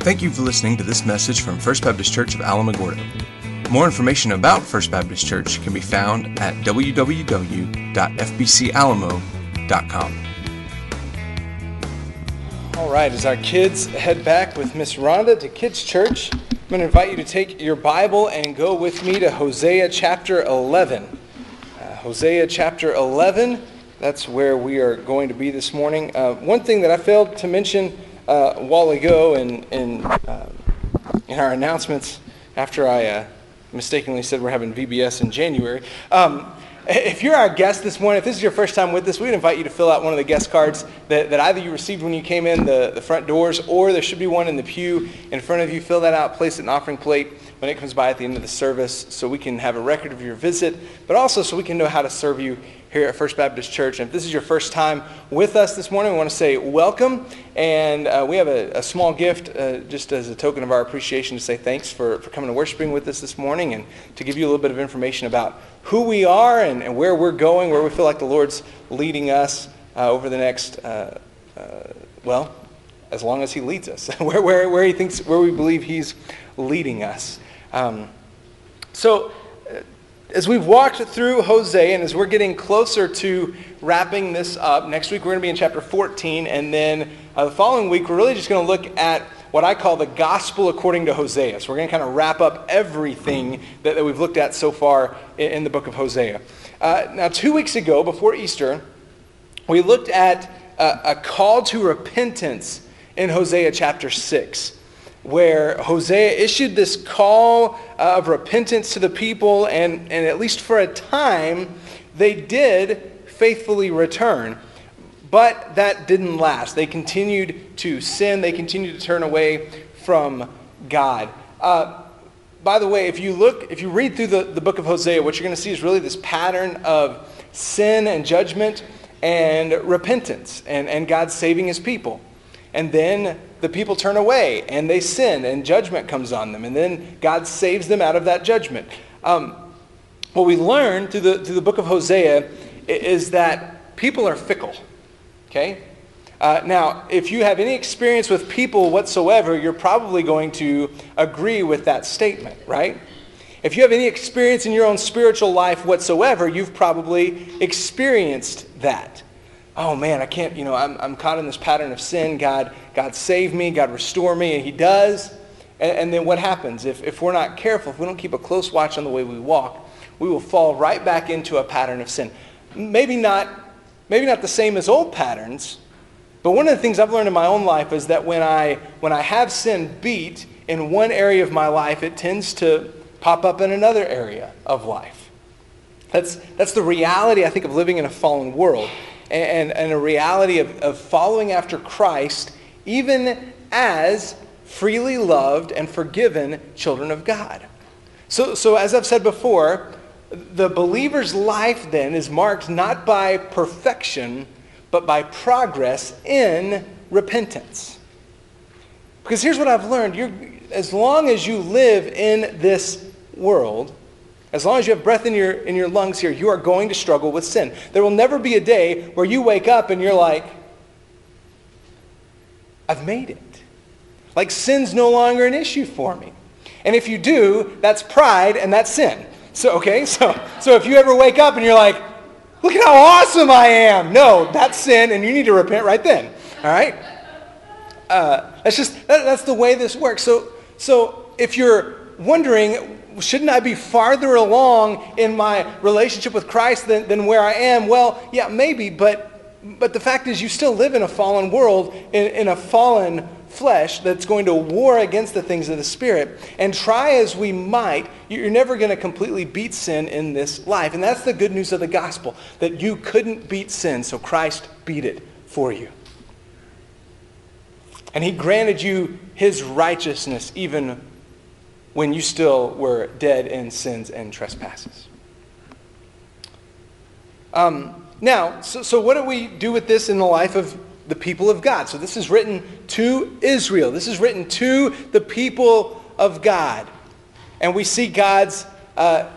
Thank you for listening to this message from First Baptist Church of Alamogordo. More information about First Baptist Church can be found at www.fbcalamo.com. All right, as our kids head back with Miss Rhonda to Kids Church, I'm going to invite you to take your Bible and go with me to Hosea chapter 11. Uh, Hosea chapter 11, that's where we are going to be this morning. Uh, one thing that I failed to mention uh, a while ago in, in, uh, in our announcements after I uh, mistakenly said we're having VBS in January. Um, if you're our guest this morning, if this is your first time with us, we'd invite you to fill out one of the guest cards that, that either you received when you came in the, the front doors or there should be one in the pew in front of you. Fill that out, place it in an offering plate when it comes by at the end of the service so we can have a record of your visit, but also so we can know how to serve you here at First Baptist Church. And if this is your first time with us this morning, we want to say welcome. And uh, we have a, a small gift uh, just as a token of our appreciation to say thanks for, for coming to worshiping with us this morning and to give you a little bit of information about who we are and, and where we're going, where we feel like the Lord's leading us uh, over the next, uh, uh, well, as long as He leads us, where, where, where He thinks, where we believe He's leading us. Um, so, as we've walked through Hosea and as we're getting closer to wrapping this up, next week we're going to be in chapter 14, and then uh, the following week we're really just going to look at what I call the gospel according to Hosea. So we're going to kind of wrap up everything that, that we've looked at so far in, in the book of Hosea. Uh, now, two weeks ago, before Easter, we looked at a, a call to repentance in Hosea chapter 6 where Hosea issued this call uh, of repentance to the people, and, and at least for a time, they did faithfully return. But that didn't last. They continued to sin, they continued to turn away from God. Uh, by the way, if you look, if you read through the, the book of Hosea, what you're going to see is really this pattern of sin and judgment and repentance and, and God saving his people. And then the people turn away and they sin and judgment comes on them. And then God saves them out of that judgment. Um, what we learn through the, through the book of Hosea is that people are fickle. Okay? Uh, now, if you have any experience with people whatsoever, you're probably going to agree with that statement, right? If you have any experience in your own spiritual life whatsoever, you've probably experienced that oh man, I can't, you know, I'm, I'm caught in this pattern of sin. God, God save me, God restore me, and He does. And, and then what happens? If, if we're not careful, if we don't keep a close watch on the way we walk, we will fall right back into a pattern of sin. Maybe not, maybe not the same as old patterns, but one of the things I've learned in my own life is that when I, when I have sin beat in one area of my life, it tends to pop up in another area of life. That's, that's the reality, I think, of living in a fallen world and, and a reality of, of following after Christ, even as freely loved and forgiven children of God. So, so as I've said before, the believer's life then is marked not by perfection, but by progress in repentance. Because here's what I've learned You're, as long as you live in this world, as long as you have breath in your, in your lungs here, you are going to struggle with sin. There will never be a day where you wake up and you're like, I've made it. Like sin's no longer an issue for me. And if you do, that's pride and that's sin. So, okay, so, so if you ever wake up and you're like, look at how awesome I am. No, that's sin and you need to repent right then. All right? Uh, that's just, that, that's the way this works. So, so if you're wondering, shouldn't I be farther along in my relationship with Christ than, than where I am? Well, yeah, maybe, but, but the fact is, you still live in a fallen world, in, in a fallen flesh that's going to war against the things of the Spirit. And try as we might, you're never going to completely beat sin in this life. And that's the good news of the gospel that you couldn't beat sin, so Christ beat it for you. And he granted you his righteousness even when you still were dead in sins and trespasses. Um, now, so, so what do we do with this in the life of the people of God? So this is written to Israel. This is written to the people of God. And we see God's uh,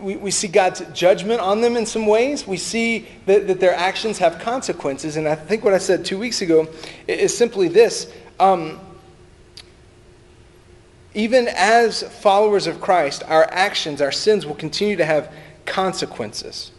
we, we see God's judgment on them in some ways. We see that, that their actions have consequences. And I think what I said two weeks ago is simply this. Um, even as followers of Christ, our actions, our sins will continue to have consequences.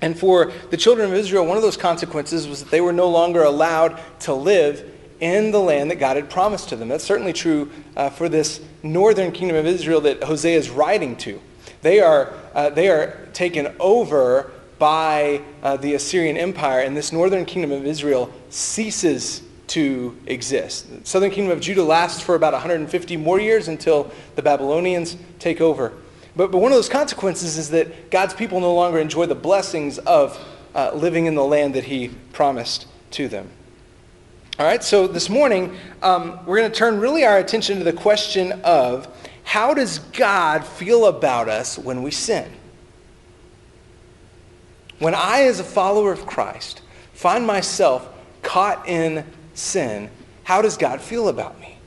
And for the children of Israel, one of those consequences was that they were no longer allowed to live in the land that God had promised to them. That's certainly true uh, for this northern kingdom of Israel that Hosea is writing to. They are, uh, they are taken over by uh, the Assyrian Empire, and this northern kingdom of Israel ceases to exist. The southern kingdom of Judah lasts for about 150 more years until the Babylonians take over. But, but one of those consequences is that God's people no longer enjoy the blessings of uh, living in the land that He promised to them. All right, so this morning um, we're going to turn really our attention to the question of how does God feel about us when we sin? When I, as a follower of Christ, find myself caught in sin, how does God feel about me?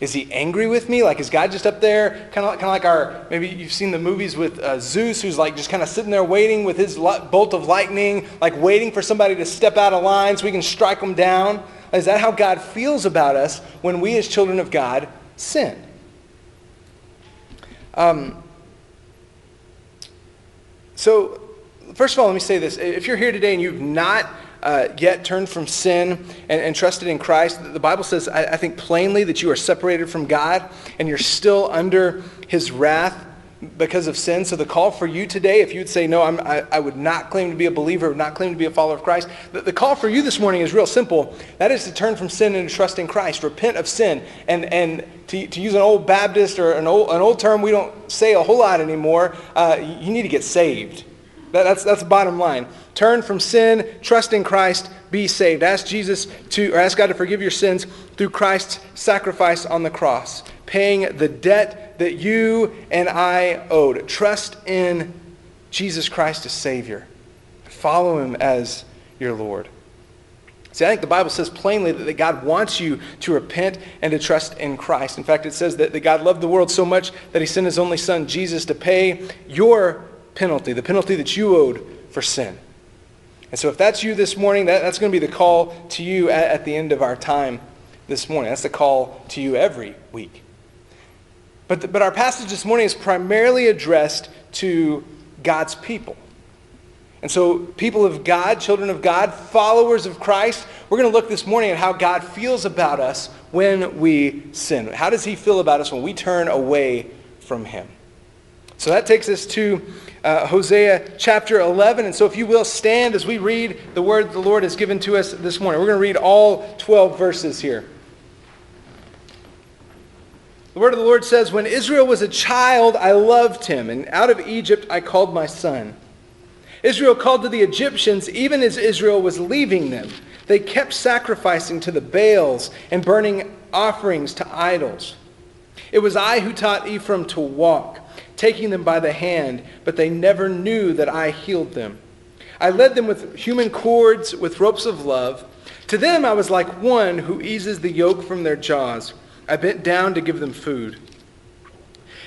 Is he angry with me? Like, is God just up there, kind of, kind of like our, maybe you've seen the movies with uh, Zeus, who's like just kind of sitting there waiting with his bolt of lightning, like waiting for somebody to step out of line so we can strike them down? Is that how God feels about us when we, as children of God, sin? Um, so, first of all, let me say this. If you're here today and you've not uh, yet turned from sin and, and, trusted in Christ, the Bible says, I, I think plainly, that you are separated from God and you're still under his wrath because of sin. So the call for you today, if you would say, no, I, I would not claim to be a believer, would not claim to be a follower of Christ, the, the, call for you this morning is real simple. That is to turn from sin and to trust in Christ, repent of sin. And, and to, to use an old Baptist or an old, an old term we don't say a whole lot anymore, uh, you need to get saved. That, that's, that's the bottom line. Turn from sin, trust in Christ, be saved. Ask Jesus to, or ask God to forgive your sins through Christ's sacrifice on the cross, paying the debt that you and I owed. Trust in Jesus Christ as Savior. Follow Him as your Lord. See, I think the Bible says plainly that God wants you to repent and to trust in Christ. In fact, it says that, that God loved the world so much that He sent His only Son, Jesus, to pay your penalty, the penalty that you owed for sin. And so, if that's you this morning, that, that's going to be the call to you at, at the end of our time this morning. That's the call to you every week. But, the, but our passage this morning is primarily addressed to God's people. And so, people of God, children of God, followers of Christ, we're going to look this morning at how God feels about us when we sin. How does He feel about us when we turn away from Him? So that takes us to uh, Hosea chapter 11. And so, if you will, stand as we read the word the Lord has given to us this morning. We're going to read all 12 verses here. The word of the Lord says, When Israel was a child, I loved him, and out of Egypt I called my son. Israel called to the Egyptians even as Israel was leaving them. They kept sacrificing to the Baals and burning offerings to idols. It was I who taught Ephraim to walk taking them by the hand, but they never knew that I healed them. I led them with human cords, with ropes of love. To them I was like one who eases the yoke from their jaws. I bent down to give them food.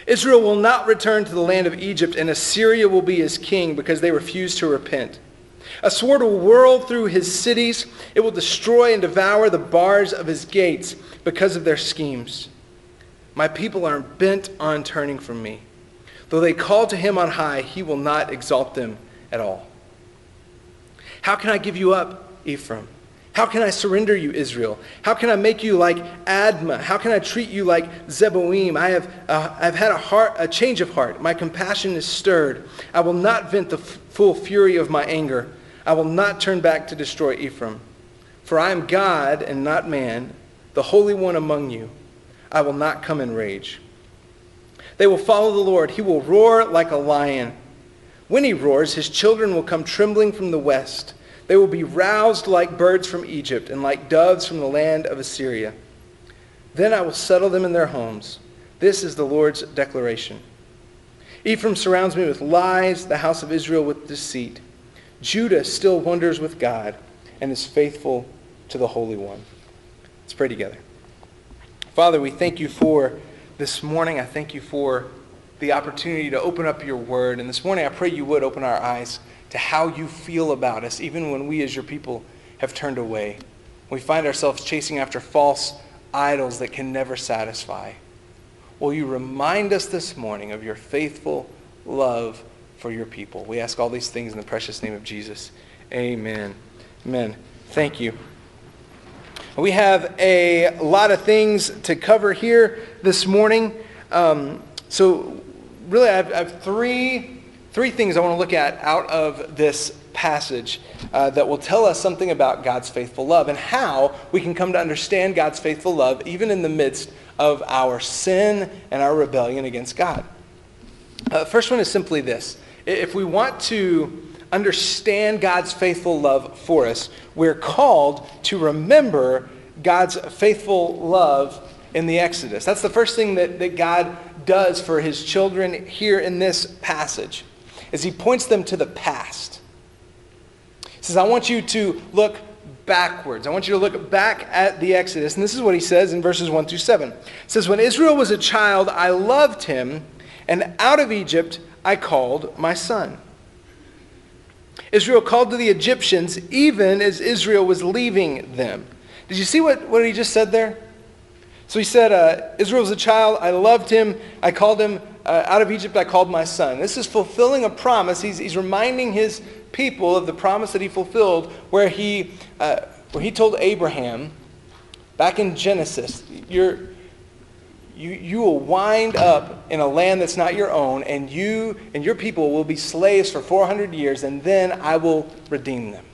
Israel will not return to the land of Egypt, and Assyria will be his king because they refuse to repent. A sword will whirl through his cities. It will destroy and devour the bars of his gates because of their schemes. My people are bent on turning from me. Though they call to him on high, he will not exalt them at all. How can I give you up, Ephraim? How can I surrender you, Israel? How can I make you like Admah? How can I treat you like Zeboim? I have uh, I've had a, heart, a change of heart. My compassion is stirred. I will not vent the f- full fury of my anger. I will not turn back to destroy Ephraim. For I am God and not man, the Holy One among you. I will not come in rage. They will follow the Lord. He will roar like a lion. When he roars, his children will come trembling from the west. They will be roused like birds from Egypt and like doves from the land of Assyria. Then I will settle them in their homes. This is the Lord's declaration. Ephraim surrounds me with lies, the house of Israel with deceit. Judah still wanders with God and is faithful to the Holy One. Let's pray together. Father, we thank you for this morning, I thank you for the opportunity to open up your word. And this morning, I pray you would open our eyes to how you feel about us, even when we as your people have turned away. We find ourselves chasing after false idols that can never satisfy. Will you remind us this morning of your faithful love for your people? We ask all these things in the precious name of Jesus. Amen. Amen. Thank you. We have a lot of things to cover here this morning. Um, so, really, I have, I have, three, three things I want to look at out of this passage uh, that will tell us something about God's faithful love and how we can come to understand God's faithful love even in the midst of our sin and our rebellion against God. Uh, first one is simply this if we want to understand God's faithful love for us, we're called to remember God's faithful love in the Exodus. That's the first thing that, that God does for his children here in this passage, is he points them to the past. He says, I want you to look backwards. I want you to look back at the Exodus. And this is what he says in verses 1 through 7. It says, When Israel was a child, I loved him, and out of Egypt I called my son. Israel called to the Egyptians even as Israel was leaving them. Did you see what, what he just said there? So he said, uh, Israel was a child. I loved him. I called him uh, out of Egypt. I called my son. This is fulfilling a promise. He's, he's reminding his people of the promise that he fulfilled where he, uh, where he told Abraham back in Genesis, you're, you, you will wind up in a land that's not your own, and you and your people will be slaves for 400 years, and then I will redeem them.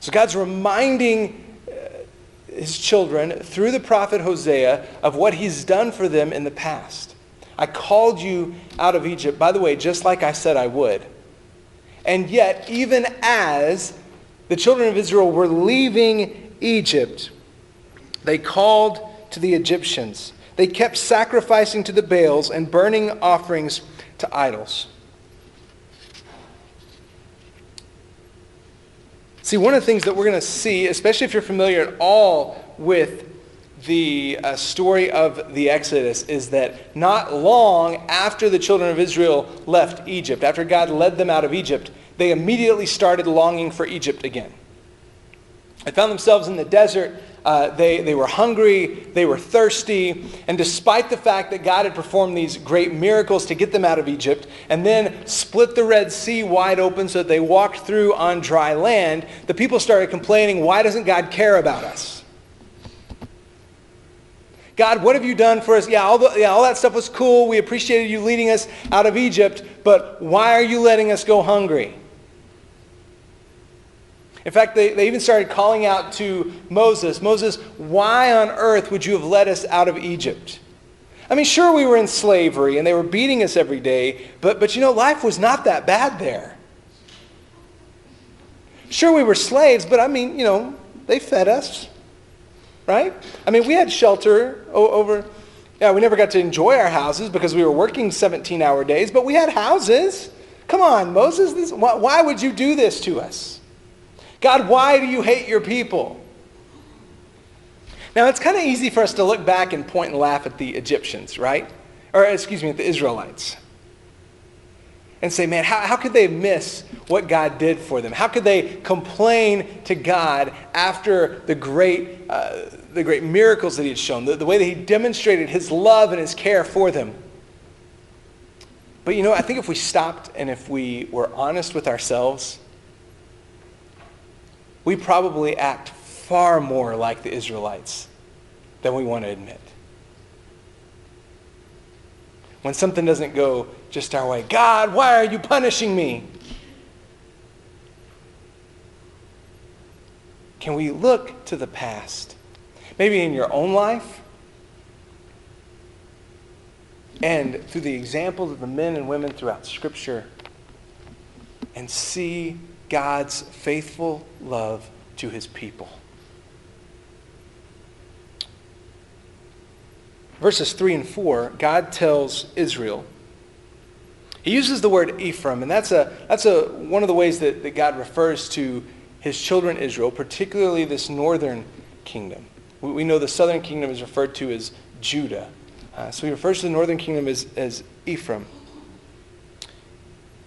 So God's reminding uh, his children through the prophet Hosea of what he's done for them in the past. I called you out of Egypt, by the way, just like I said I would. And yet, even as the children of Israel were leaving Egypt, they called to the Egyptians. They kept sacrificing to the Baals and burning offerings to idols. See, one of the things that we're going to see, especially if you're familiar at all with the uh, story of the Exodus, is that not long after the children of Israel left Egypt, after God led them out of Egypt, they immediately started longing for Egypt again. They found themselves in the desert uh, they, they were hungry, they were thirsty, and despite the fact that God had performed these great miracles to get them out of Egypt, and then split the Red Sea wide open so that they walked through on dry land, the people started complaining, why doesn't God care about us? God, what have you done for us? Yeah all, the, yeah, all that stuff was cool. We appreciated you leading us out of Egypt, but why are you letting us go hungry? In fact, they, they even started calling out to Moses Moses, why on earth would you have led us out of Egypt? I mean, sure, we were in slavery and they were beating us every day, but, but you know, life was not that bad there. Sure, we were slaves, but I mean, you know, they fed us, right? I mean, we had shelter over. Yeah, we never got to enjoy our houses because we were working 17 hour days, but we had houses. Come on, Moses, this, why, why would you do this to us? God, why do you hate your people? Now, it's kind of easy for us to look back and point and laugh at the Egyptians, right? Or, excuse me, at the Israelites. And say, man, how, how could they miss what God did for them? How could they complain to God after the great, uh, the great miracles that He had shown, the, the way that He demonstrated His love and His care for them? But you know, I think if we stopped and if we were honest with ourselves, we probably act far more like the Israelites than we want to admit. When something doesn't go just our way, God, why are you punishing me? Can we look to the past? Maybe in your own life? And through the examples of the men and women throughout Scripture, and see God's faithful love to his people. Verses 3 and 4, God tells Israel. He uses the word Ephraim, and that's, a, that's a, one of the ways that, that God refers to his children Israel, particularly this northern kingdom. We, we know the southern kingdom is referred to as Judah. Uh, so he refers to the northern kingdom as, as Ephraim.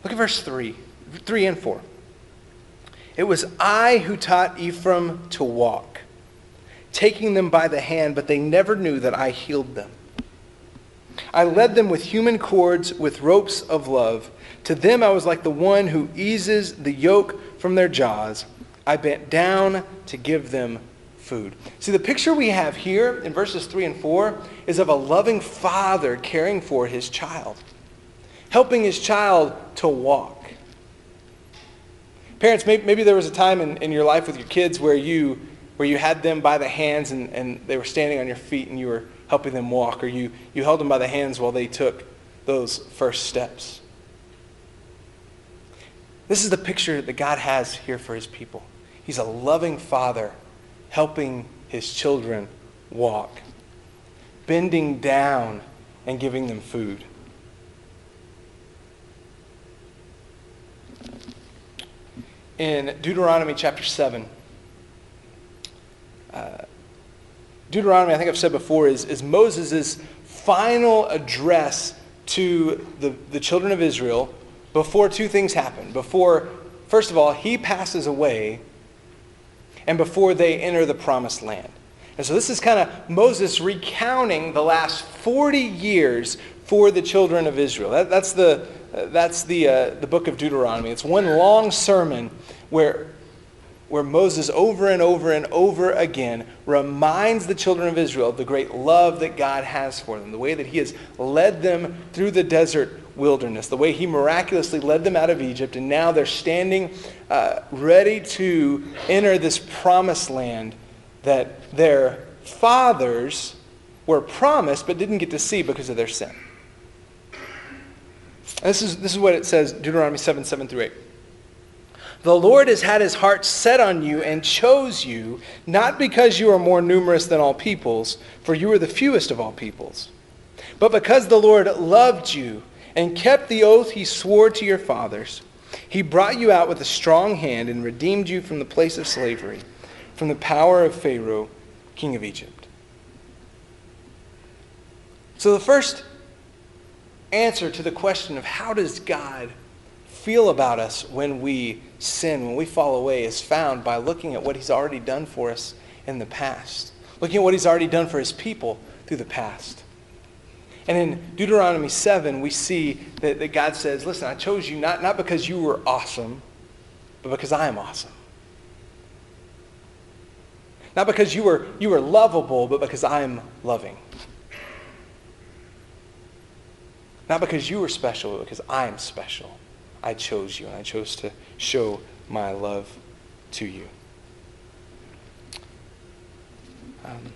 Look at verse 3, 3 and 4. It was I who taught Ephraim to walk, taking them by the hand, but they never knew that I healed them. I led them with human cords, with ropes of love. To them I was like the one who eases the yoke from their jaws. I bent down to give them food. See, the picture we have here in verses 3 and 4 is of a loving father caring for his child, helping his child to walk. Parents, maybe, maybe there was a time in, in your life with your kids where you, where you had them by the hands and, and they were standing on your feet and you were helping them walk, or you, you held them by the hands while they took those first steps. This is the picture that God has here for his people. He's a loving father helping his children walk, bending down and giving them food. In Deuteronomy chapter 7, uh, Deuteronomy, I think I've said before, is, is Moses' final address to the, the children of Israel before two things happen. Before, first of all, he passes away, and before they enter the promised land. And so this is kind of Moses recounting the last 40 years for the children of Israel. That, that's the, uh, that's the, uh, the book of Deuteronomy. It's one long sermon where where Moses over and over and over again reminds the children of Israel of the great love that God has for them, the way that he has led them through the desert wilderness, the way he miraculously led them out of Egypt, and now they're standing uh, ready to enter this promised land that their fathers were promised but didn't get to see because of their sin. And this is, this is what it says, Deuteronomy 7, 7 through 8. The Lord has had his heart set on you and chose you, not because you are more numerous than all peoples, for you are the fewest of all peoples, but because the Lord loved you and kept the oath he swore to your fathers. He brought you out with a strong hand and redeemed you from the place of slavery, from the power of Pharaoh, king of Egypt. So the first answer to the question of how does God feel about us when we sin, when we fall away, is found by looking at what He's already done for us in the past, looking at what He's already done for His people through the past. And in Deuteronomy 7, we see that, that God says, Listen, I chose you not, not because you were awesome, but because I am awesome. Not because you were, you were lovable, but because I am loving. Not because you were special, but because I am special. I chose you, and I chose to show my love to you. Um,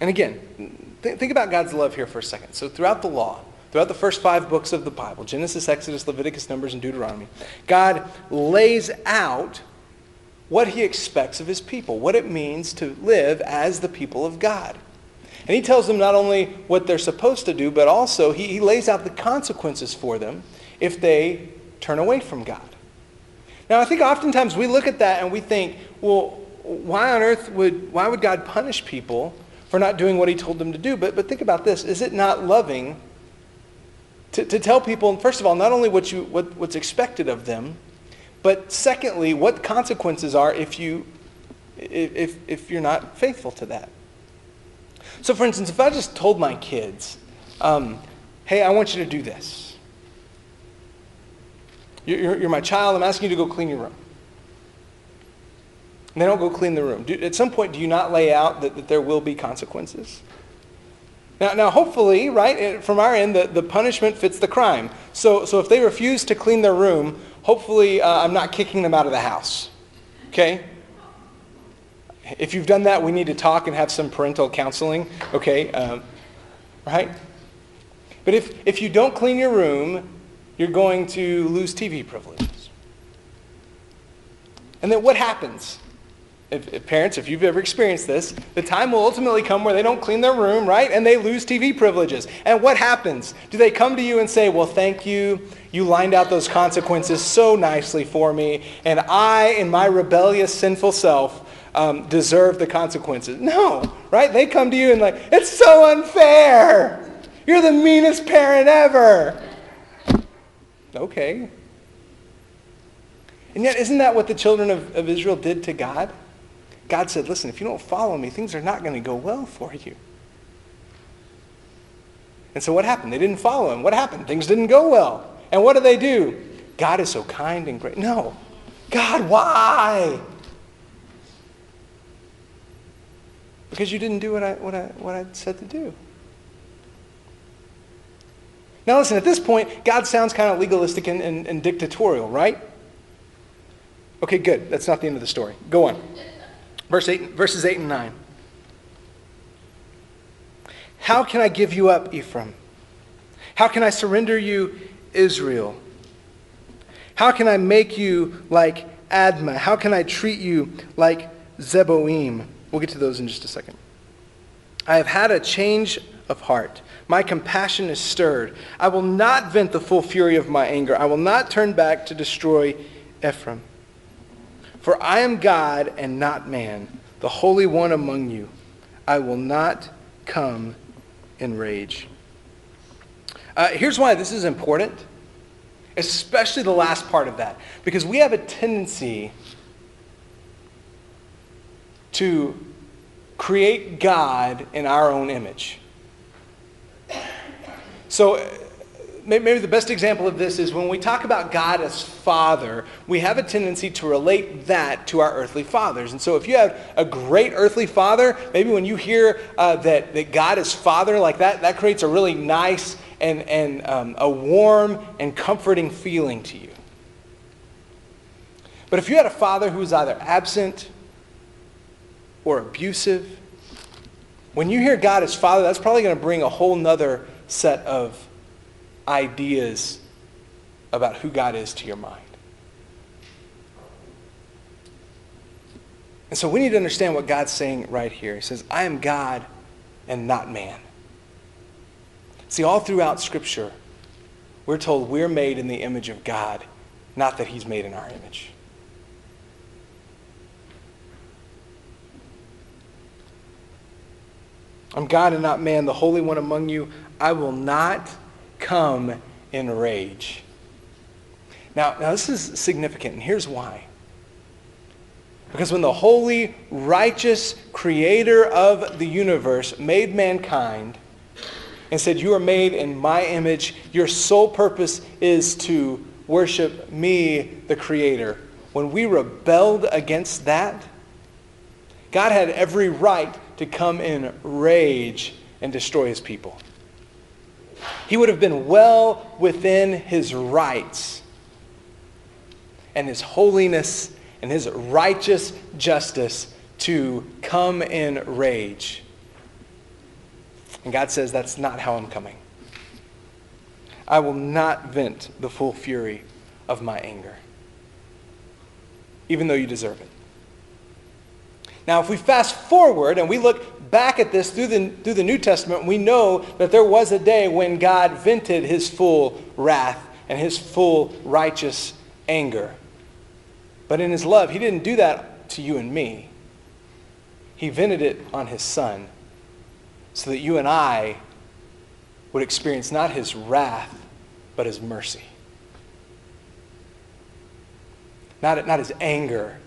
and again, th- think about God's love here for a second. So, throughout the law, throughout the first five books of the Bible Genesis, Exodus, Leviticus, Numbers, and Deuteronomy God lays out what he expects of his people, what it means to live as the people of God. And he tells them not only what they're supposed to do, but also he, he lays out the consequences for them if they turn away from God. Now, I think oftentimes we look at that and we think, well, why on earth would, why would God punish people for not doing what he told them to do? But, but think about this. Is it not loving to, to tell people, first of all, not only what you, what, what's expected of them, but secondly, what consequences are if, you, if, if you're not faithful to that? So, for instance, if I just told my kids, um, hey, I want you to do this. You're, you're, my child. I'm asking you to go clean your room. And they don't go clean the room. Do, at some point, do you not lay out that, that there will be consequences? Now, now, hopefully, right, from our end, the, the punishment fits the crime. So, so if they refuse to clean their room, hopefully uh, I'm not kicking them out of the house. Okay? If you've done that, we need to talk and have some parental counseling. Okay? Um, right? But if, if you don't clean your room, you're going to lose TV privileges. And then what happens? If, if, parents, if you've ever experienced this, the time will ultimately come where they don't clean their room, right? And they lose TV privileges. And what happens? Do they come to you and say, Well, thank you. You lined out those consequences so nicely for me. And I, in my rebellious, sinful self, um, deserve the consequences. No, right? They come to you and, like, it's so unfair. You're the meanest parent ever. Okay. And yet, isn't that what the children of, of Israel did to God? God said, listen, if you don't follow me, things are not going to go well for you. And so what happened? They didn't follow him. What happened? Things didn't go well. And what do they do? God is so kind and great. No. God, why? Because you didn't do what I, what I, what I said to do. Now, listen, at this point, God sounds kind of legalistic and, and, and dictatorial, right? Okay, good. That's not the end of the story. Go on. Verse 8, verses 8 and 9. How can I give you up, Ephraim? How can I surrender you, Israel? How can I make you like Admah? How can I treat you like Zeboim? We'll get to those in just a second. I have had a change of heart. My compassion is stirred. I will not vent the full fury of my anger. I will not turn back to destroy Ephraim. For I am God and not man, the Holy One among you. I will not come in rage. Uh, here's why this is important, especially the last part of that, because we have a tendency to create God in our own image. So, maybe the best example of this is when we talk about God as Father, we have a tendency to relate that to our earthly fathers. And so, if you have a great earthly father, maybe when you hear uh, that, that God is Father like that, that creates a really nice and, and um, a warm and comforting feeling to you. But if you had a father who was either absent or abusive, when you hear God as Father, that's probably going to bring a whole nother set of ideas about who God is to your mind. And so we need to understand what God's saying right here. He says, I am God and not man. See, all throughout Scripture, we're told we're made in the image of God, not that He's made in our image. I'm God and not man, the Holy One among you. I will not come in rage. Now, now this is significant, and here's why. Because when the holy, righteous creator of the universe made mankind and said, You are made in my image, your sole purpose is to worship me, the creator. When we rebelled against that, God had every right to come in rage and destroy his people. He would have been well within his rights and his holiness and his righteous justice to come in rage. And God says, That's not how I'm coming. I will not vent the full fury of my anger, even though you deserve it. Now, if we fast forward and we look back at this through the, through the New Testament, we know that there was a day when God vented his full wrath and his full righteous anger. But in his love, he didn't do that to you and me. He vented it on his son so that you and I would experience not his wrath, but his mercy. Not, not his anger,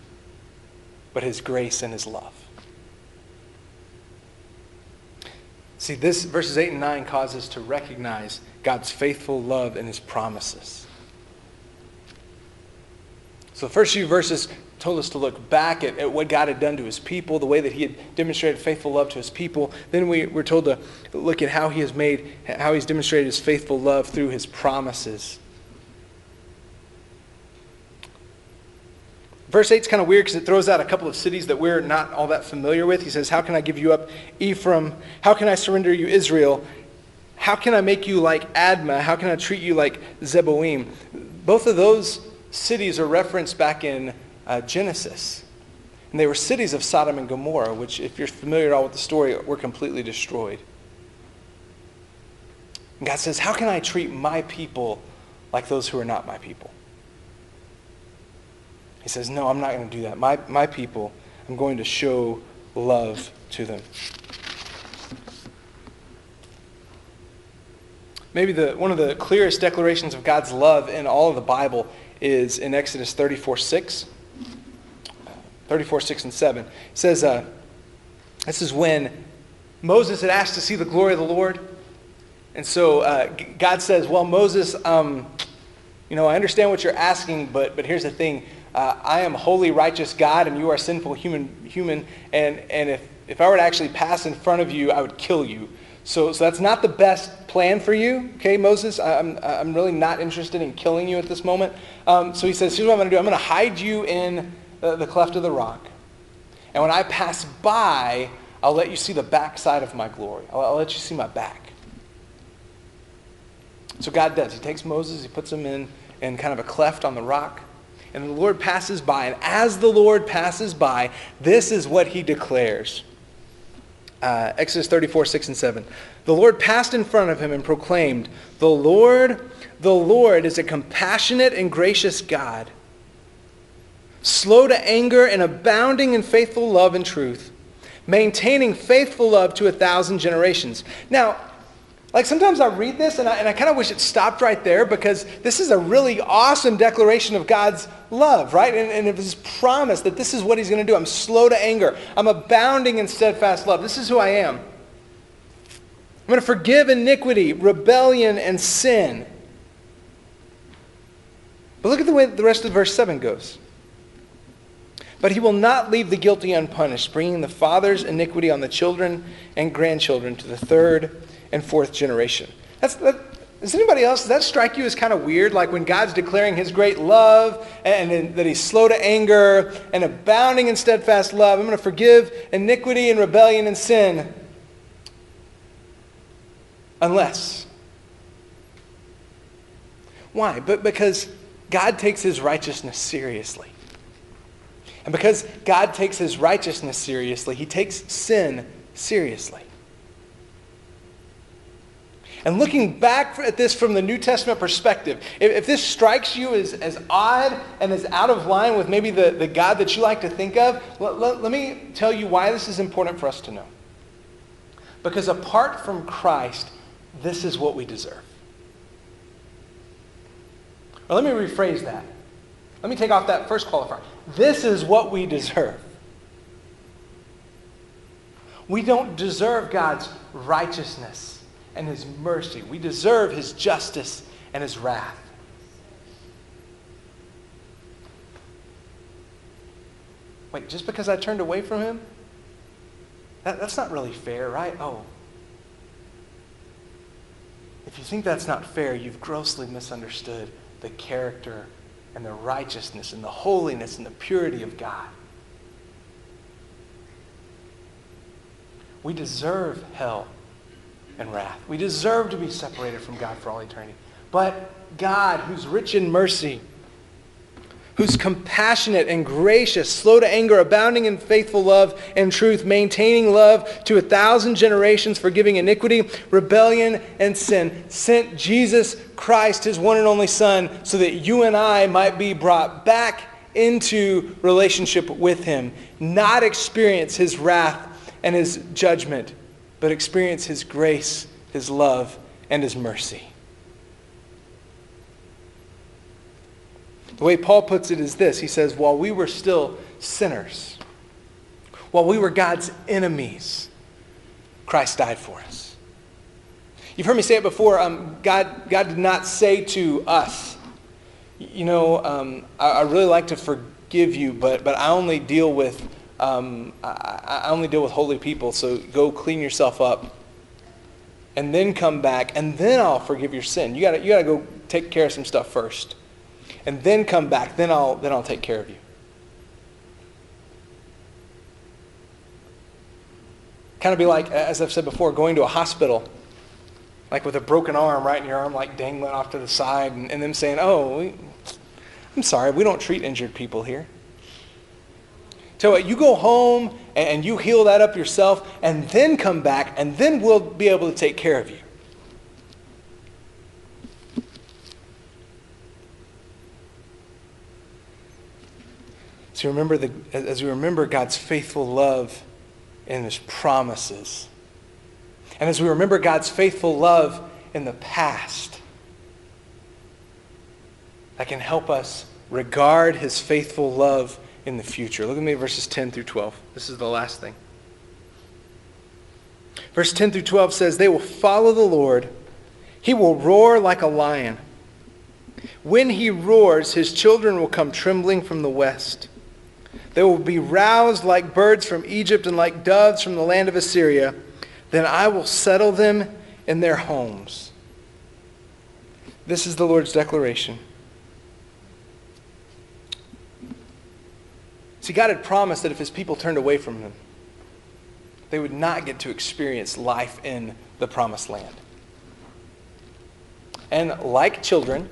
but his grace and his love. See, this verses 8 and 9 cause us to recognize God's faithful love and his promises. So the first few verses told us to look back at, at what God had done to his people, the way that he had demonstrated faithful love to his people. Then we were told to look at how he has made, how he's demonstrated his faithful love through his promises. Verse 8 is kind of weird because it throws out a couple of cities that we're not all that familiar with. He says, How can I give you up, Ephraim? How can I surrender you, Israel? How can I make you like Admah? How can I treat you like Zeboim? Both of those cities are referenced back in uh, Genesis. And they were cities of Sodom and Gomorrah, which, if you're familiar at all with the story, were completely destroyed. And God says, How can I treat my people like those who are not my people? He says, No, I'm not going to do that. My, my people, I'm going to show love to them. Maybe the, one of the clearest declarations of God's love in all of the Bible is in Exodus 34 6. 34, 6, and 7. It says, uh, this is when Moses had asked to see the glory of the Lord. And so uh, God says, Well, Moses, um, you know, I understand what you're asking, but, but here's the thing. Uh, I am holy, righteous God, and you are sinful human, human and, and if, if I were to actually pass in front of you, I would kill you. So, so that's not the best plan for you, okay, Moses? I'm, I'm really not interested in killing you at this moment. Um, so he says, here's what I'm going to do. I'm going to hide you in the, the cleft of the rock. And when I pass by, I'll let you see the backside of my glory. I'll, I'll let you see my back. So God does. He takes Moses, he puts him in, in kind of a cleft on the rock. And the Lord passes by. And as the Lord passes by, this is what he declares. Uh, Exodus 34, 6 and 7. The Lord passed in front of him and proclaimed, The Lord, the Lord is a compassionate and gracious God, slow to anger and abounding in faithful love and truth, maintaining faithful love to a thousand generations. Now, like sometimes I read this and I, and I kind of wish it stopped right there because this is a really awesome declaration of God's love, right? And, and of his promise that this is what he's going to do. I'm slow to anger, I'm abounding in steadfast love. This is who I am. I'm going to forgive iniquity, rebellion, and sin. But look at the way the rest of verse 7 goes. But he will not leave the guilty unpunished, bringing the father's iniquity on the children and grandchildren to the third and fourth generation. That's, that, does anybody else, does that strike you as kind of weird? Like when God's declaring his great love and, and that he's slow to anger and abounding in steadfast love. I'm going to forgive iniquity and rebellion and sin. Unless. Why? But because God takes his righteousness seriously. And because God takes his righteousness seriously, he takes sin seriously. And looking back at this from the New Testament perspective, if, if, this strikes you as, as odd and as out of line with maybe the, the God that you like to think of, let, let, let me tell you why this is important for us to know. Because apart from Christ, this is what we deserve. Or let me rephrase that. Let me take off that first qualifier. This is what we deserve. We don't deserve God's righteousness and his mercy. We deserve his justice and his wrath. Wait, just because I turned away from him? That, that's not really fair, right? Oh. If you think that's not fair, you've grossly misunderstood the character and the righteousness and the holiness and the purity of God. We deserve hell and wrath. We deserve to be separated from God for all eternity. But God, who's rich in mercy, who's compassionate and gracious, slow to anger, abounding in faithful love and truth, maintaining love to a thousand generations, forgiving iniquity, rebellion, and sin, sent Jesus Christ, his one and only Son, so that you and I might be brought back into relationship with him, not experience his wrath and his judgment, but experience his grace, his love, and his mercy. The way Paul puts it is this He says, While we were still sinners, while we were God's enemies, Christ died for us. You've heard me say it before. Um, God, God did not say to us, you know, um, I, I, really like to forgive you, but, but I only deal with um, I, I only deal with holy people, so go clean yourself up and then come back, and then I'll forgive your sin. You gotta, you gotta go take care of some stuff first and then come back. Then I'll, then I'll take care of you. Kind of be like, as I've said before, going to a hospital, like with a broken arm, right, and your arm like dangling off to the side, and, and them saying, oh, we, I'm sorry, we don't treat injured people here. So you go home and you heal that up yourself, and then come back, and then we'll be able to take care of you. So remember the, as we remember God's faithful love and his promises, and as we remember God's faithful love in the past, that can help us regard his faithful love in the future. Look at me verses 10 through 12. This is the last thing. Verse 10 through 12 says, They will follow the Lord. He will roar like a lion. When he roars, his children will come trembling from the west. They will be roused like birds from Egypt and like doves from the land of Assyria. Then I will settle them in their homes. This is the Lord's declaration. See, God had promised that if his people turned away from him, they would not get to experience life in the promised land. And like children,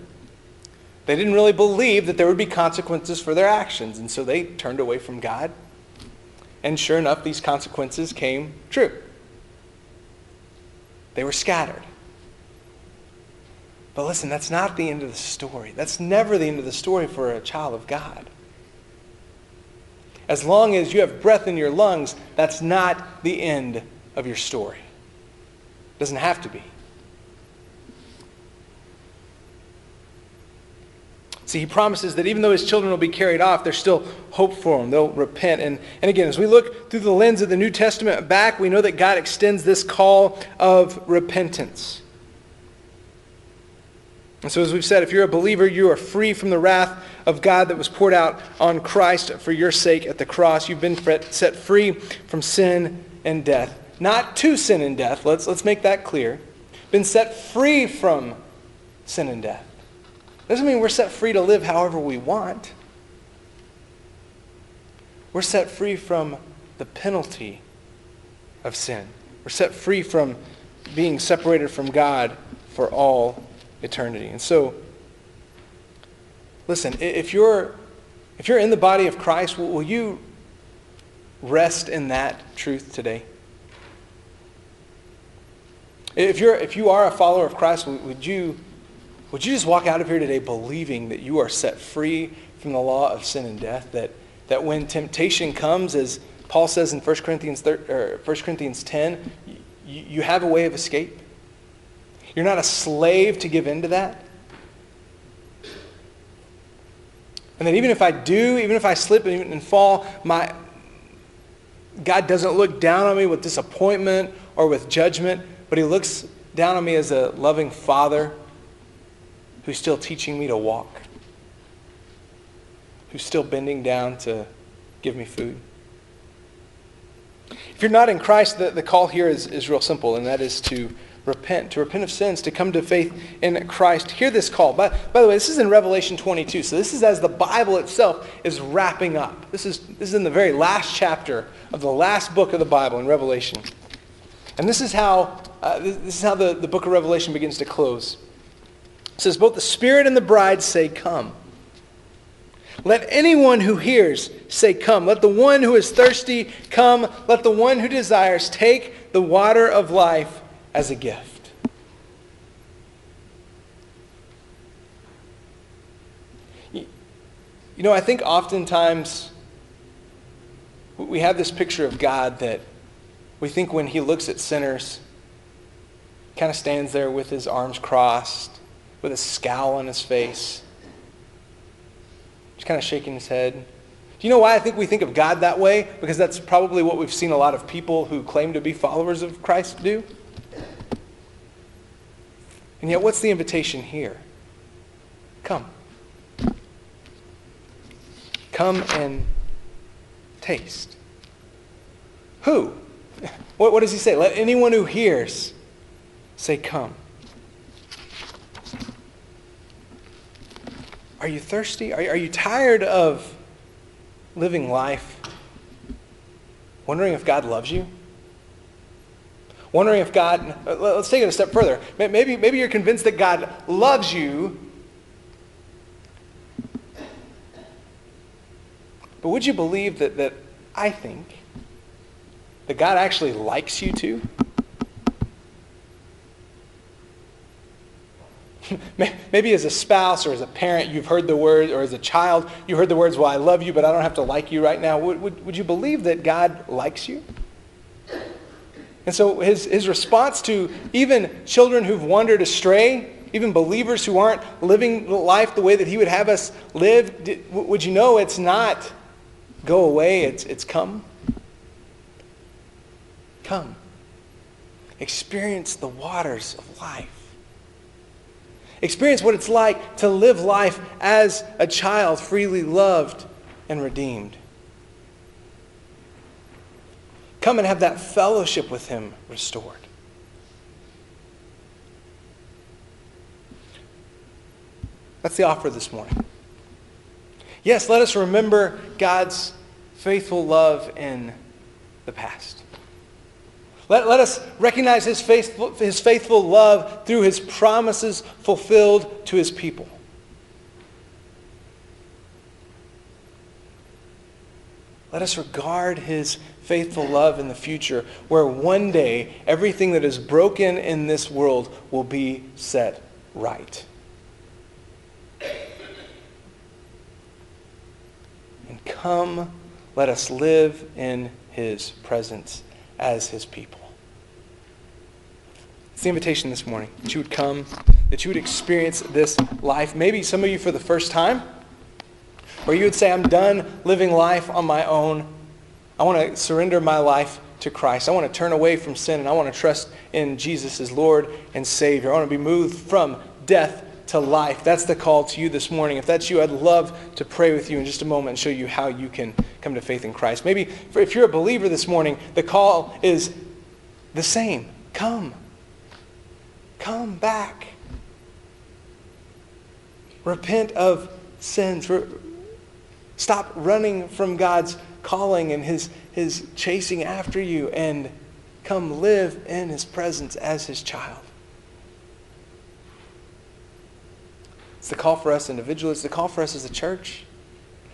they didn't really believe that there would be consequences for their actions, and so they turned away from God. And sure enough, these consequences came true. They were scattered. But listen, that's not the end of the story. That's never the end of the story for a child of God. As long as you have breath in your lungs, that's not the end of your story. It doesn't have to be. See, he promises that even though his children will be carried off, there's still hope for them. They'll repent. And, and again, as we look through the lens of the New Testament back, we know that God extends this call of repentance. And so, as we've said, if you're a believer, you are free from the wrath of God that was poured out on Christ for your sake at the cross. You've been set free from sin and death. Not to sin and death, let's, let's make that clear. Been set free from sin and death. Doesn't mean we're set free to live however we want. We're set free from the penalty of sin. We're set free from being separated from God for all eternity. And so, listen, if you're, if you're in the body of Christ, will, you rest in that truth today? If, you're, if you are a follower of Christ, would you, would you just walk out of here today believing that you are set free from the law of sin and death? That, that when temptation comes, as Paul says in 1 Corinthians, 3, or 1 Corinthians 10, you, you have a way of escape? You're not a slave to give in to that. And that even if I do, even if I slip and, and fall, my, God doesn't look down on me with disappointment or with judgment, but He looks down on me as a loving Father who's still teaching me to walk, who's still bending down to give me food. If you're not in Christ, the, the call here is, is real simple, and that is to repent, to repent of sins, to come to faith in Christ. Hear this call. By, by the way, this is in Revelation 22. So this is as the Bible itself is wrapping up. This is, this is in the very last chapter of the last book of the Bible in Revelation. And this is how, uh, this, is how the, the book of Revelation begins to close. It says, Both the Spirit and the bride say, Come. Let anyone who hears say, Come. Let the one who is thirsty come. Let the one who desires take the water of life as a gift. You know, I think oftentimes we have this picture of God that we think when he looks at sinners, kind of stands there with his arms crossed, with a scowl on his face, just kind of shaking his head. Do you know why I think we think of God that way? Because that's probably what we've seen a lot of people who claim to be followers of Christ do. And yet, what's the invitation here? Come. Come and taste. Who? What, what does he say? Let anyone who hears say, Come. Are you thirsty? Are, are you tired of living life wondering if God loves you? Wondering if God, let's take it a step further. Maybe, maybe you're convinced that God loves you, but would you believe that, that I think that God actually likes you too? Maybe as a spouse or as a parent, you've heard the word, or as a child, you heard the words, Well, I love you, but I don't have to like you right now. Would, would, would you believe that God likes you? And so his, his response to even children who've wandered astray, even believers who aren't living life the way that he would have us live, would you know it's not go away, it's, it's come. Come. Experience the waters of life. Experience what it's like to live life as a child, freely loved and redeemed. Come and have that fellowship with Him restored. That's the offer this morning. Yes, let us remember God's faithful love in the past. Let, let us recognize his faithful, his faithful love through his promises fulfilled to his people. Let us regard his faithful love in the future, where one day everything that is broken in this world will be set right. And come, let us live in his presence as his people. It's the invitation this morning that you would come, that you would experience this life. Maybe some of you for the first time, where you would say, I'm done living life on my own. I want to surrender my life to Christ. I want to turn away from sin and I want to trust in Jesus as Lord and Savior. I want to be moved from death to life. That's the call to you this morning. If that's you, I'd love to pray with you in just a moment and show you how you can come to faith in Christ. Maybe if you're a believer this morning, the call is the same come. Come back. Repent of sins. Stop running from God's calling and his, his chasing after you and come live in his presence as his child. It's the call for us individually. It's the call for us as a church.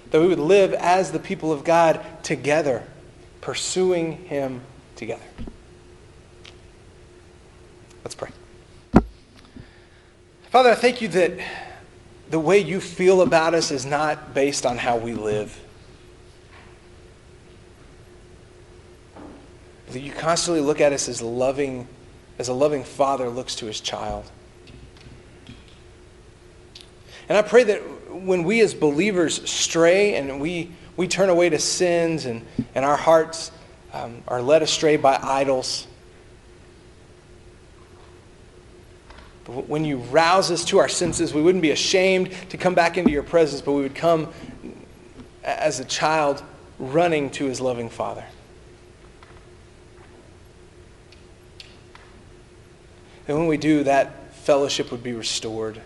That we would live as the people of God together, pursuing Him together. Let's pray. Father, I thank you that the way you feel about us is not based on how we live. That you constantly look at us as loving, as a loving father looks to his child. And I pray that when we as believers stray and we, we turn away to sins and, and our hearts um, are led astray by idols, but when you rouse us to our senses, we wouldn't be ashamed to come back into your presence, but we would come as a child running to his loving Father. And when we do, that fellowship would be restored.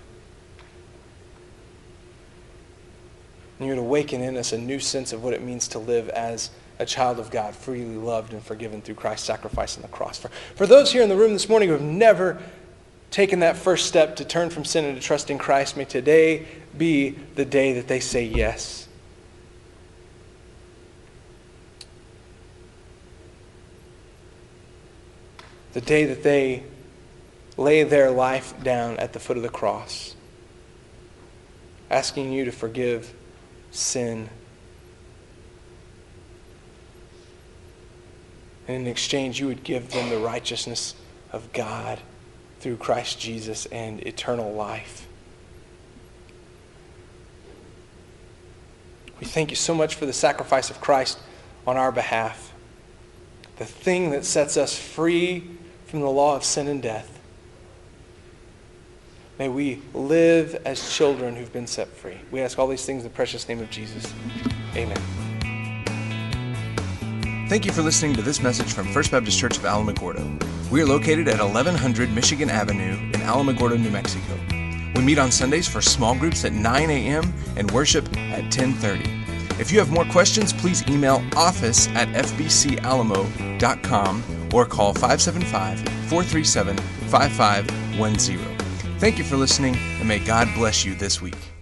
And you would awaken in us a new sense of what it means to live as a child of God, freely loved and forgiven through Christ's sacrifice on the cross. For, for those here in the room this morning who have never taken that first step to turn from sin and to trust in Christ, may today be the day that they say yes. The day that they lay their life down at the foot of the cross, asking you to forgive sin. And in exchange, you would give them the righteousness of God through Christ Jesus and eternal life. We thank you so much for the sacrifice of Christ on our behalf, the thing that sets us free from the law of sin and death. May we live as children who've been set free. We ask all these things in the precious name of Jesus. Amen. Thank you for listening to this message from First Baptist Church of Alamogordo. We are located at 1100 Michigan Avenue in Alamogordo, New Mexico. We meet on Sundays for small groups at 9 a.m. and worship at 10:30. If you have more questions, please email office at fbcalamo.com or call 575 437 5510. Thank you for listening, and may God bless you this week.